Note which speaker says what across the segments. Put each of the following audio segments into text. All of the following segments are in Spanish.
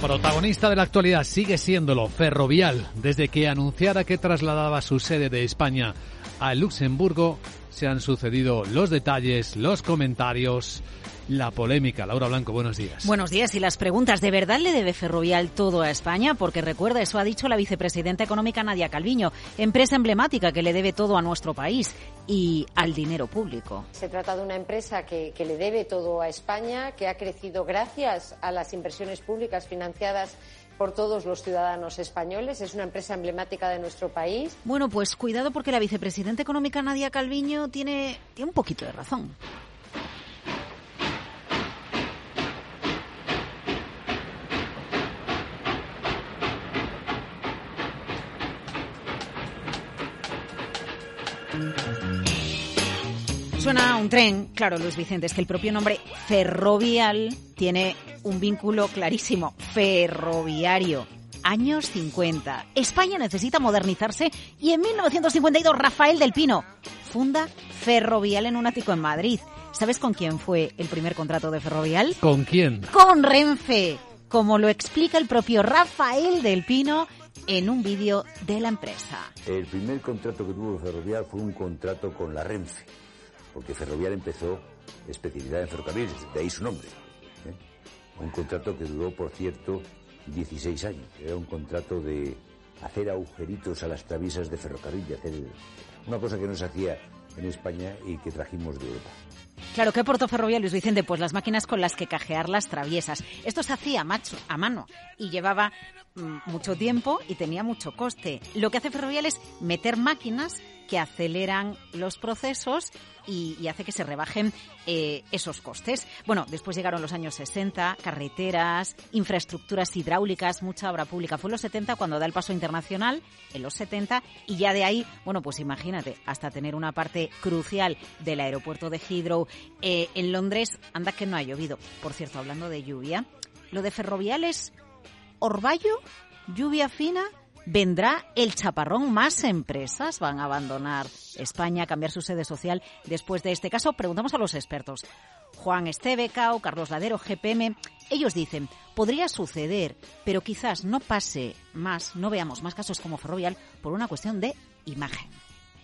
Speaker 1: Protagonista de la actualidad sigue siéndolo Ferrovial. Desde que anunciara que trasladaba su sede de España a Luxemburgo, se han sucedido los detalles, los comentarios, la polémica. Laura Blanco, buenos días.
Speaker 2: Buenos días. Y las preguntas, ¿de verdad le debe Ferrovial todo a España? Porque recuerda, eso ha dicho la vicepresidenta económica Nadia Calviño, empresa emblemática que le debe todo a nuestro país y al dinero público.
Speaker 3: Se trata de una empresa que, que le debe todo a España, que ha crecido gracias a las inversiones públicas financiadas por todos los ciudadanos españoles. Es una empresa emblemática de nuestro país.
Speaker 2: Bueno, pues cuidado porque la vicepresidenta económica Nadia Calviño tiene, tiene un poquito de razón. Suena un tren, claro, Luis Vicente, es que el propio nombre ferrovial tiene un vínculo clarísimo, ferroviario. Años 50. España necesita modernizarse y en 1952 Rafael del Pino funda Ferrovial en un ático en Madrid. ¿Sabes con quién fue el primer contrato de Ferrovial?
Speaker 1: ¿Con quién?
Speaker 2: Con Renfe, como lo explica el propio Rafael del Pino en un vídeo de la empresa.
Speaker 4: El primer contrato que tuvo Ferrovial fue un contrato con la Renfe, porque Ferrovial empezó especialidad en ferrocarriles, de ahí su nombre. ¿eh? Un contrato que duró, por cierto, 16 años. Era un contrato de hacer agujeritos a las traviesas de ferrocarril, de hacer una cosa que no se hacía en España y que trajimos de Europa.
Speaker 2: Claro, ¿qué aportó Ferrovial, Luis Vicente? Pues las máquinas con las que cajear las traviesas. Esto se hacía macho, a mano y llevaba mm, mucho tiempo y tenía mucho coste. Lo que hace Ferrovial es meter máquinas que aceleran los procesos y, hace que se rebajen eh, esos costes. Bueno, después llegaron los años 60, carreteras, infraestructuras hidráulicas, mucha obra pública. Fue en los 70 cuando da el paso internacional, en los 70, y ya de ahí, bueno, pues imagínate, hasta tener una parte crucial del aeropuerto de Heathrow. Eh, en Londres, anda que no ha llovido. Por cierto, hablando de lluvia, lo de Ferrovial es Orvallo, lluvia fina, vendrá el chaparrón. Más empresas van a abandonar España, cambiar su sede social después de este caso. Preguntamos a los expertos. Juan Esteve, Cao, Carlos Ladero, GPM. Ellos dicen, podría suceder, pero quizás no pase más, no veamos más casos como Ferrovial por una cuestión de imagen.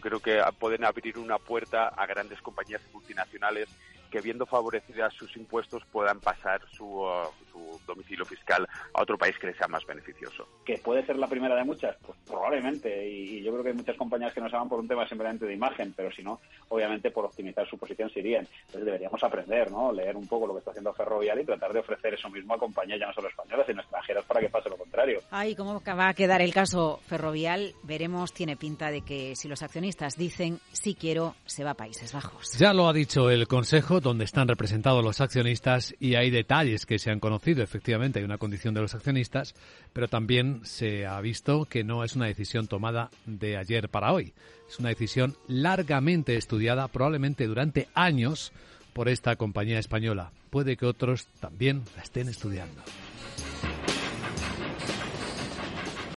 Speaker 5: Creo que pueden abrir una puerta a grandes compañías multinacionales que viendo favorecidas sus impuestos puedan pasar su, uh, su, domicilio fiscal a otro país que les sea más beneficioso.
Speaker 6: ¿Que puede ser la primera de muchas? Pues probablemente. Y, yo creo que hay muchas compañías que no se van por un tema simplemente de imagen, pero si no, obviamente por optimizar su posición se irían. Entonces deberíamos aprender, ¿no? Leer un poco lo que está haciendo Ferrovial y tratar de ofrecer eso mismo a compañías ya no solo españolas, sino extranjeras para que pase lo contrario.
Speaker 2: Ay, ¿cómo va a quedar el caso Ferrovial? Veremos, tiene pinta de que si los accionistas dicen sí quiero, se va a Países Bajos.
Speaker 1: Ya lo ha dicho el Consejo, donde están representados los accionistas y hay detalles que se han conocido. Efectivamente, hay una condición de los accionistas, pero también se ha visto que no es una decisión tomada de ayer para hoy. Es una decisión largamente estudiada, probablemente durante años, por esta compañía española. Puede que otros también la estén estudiando.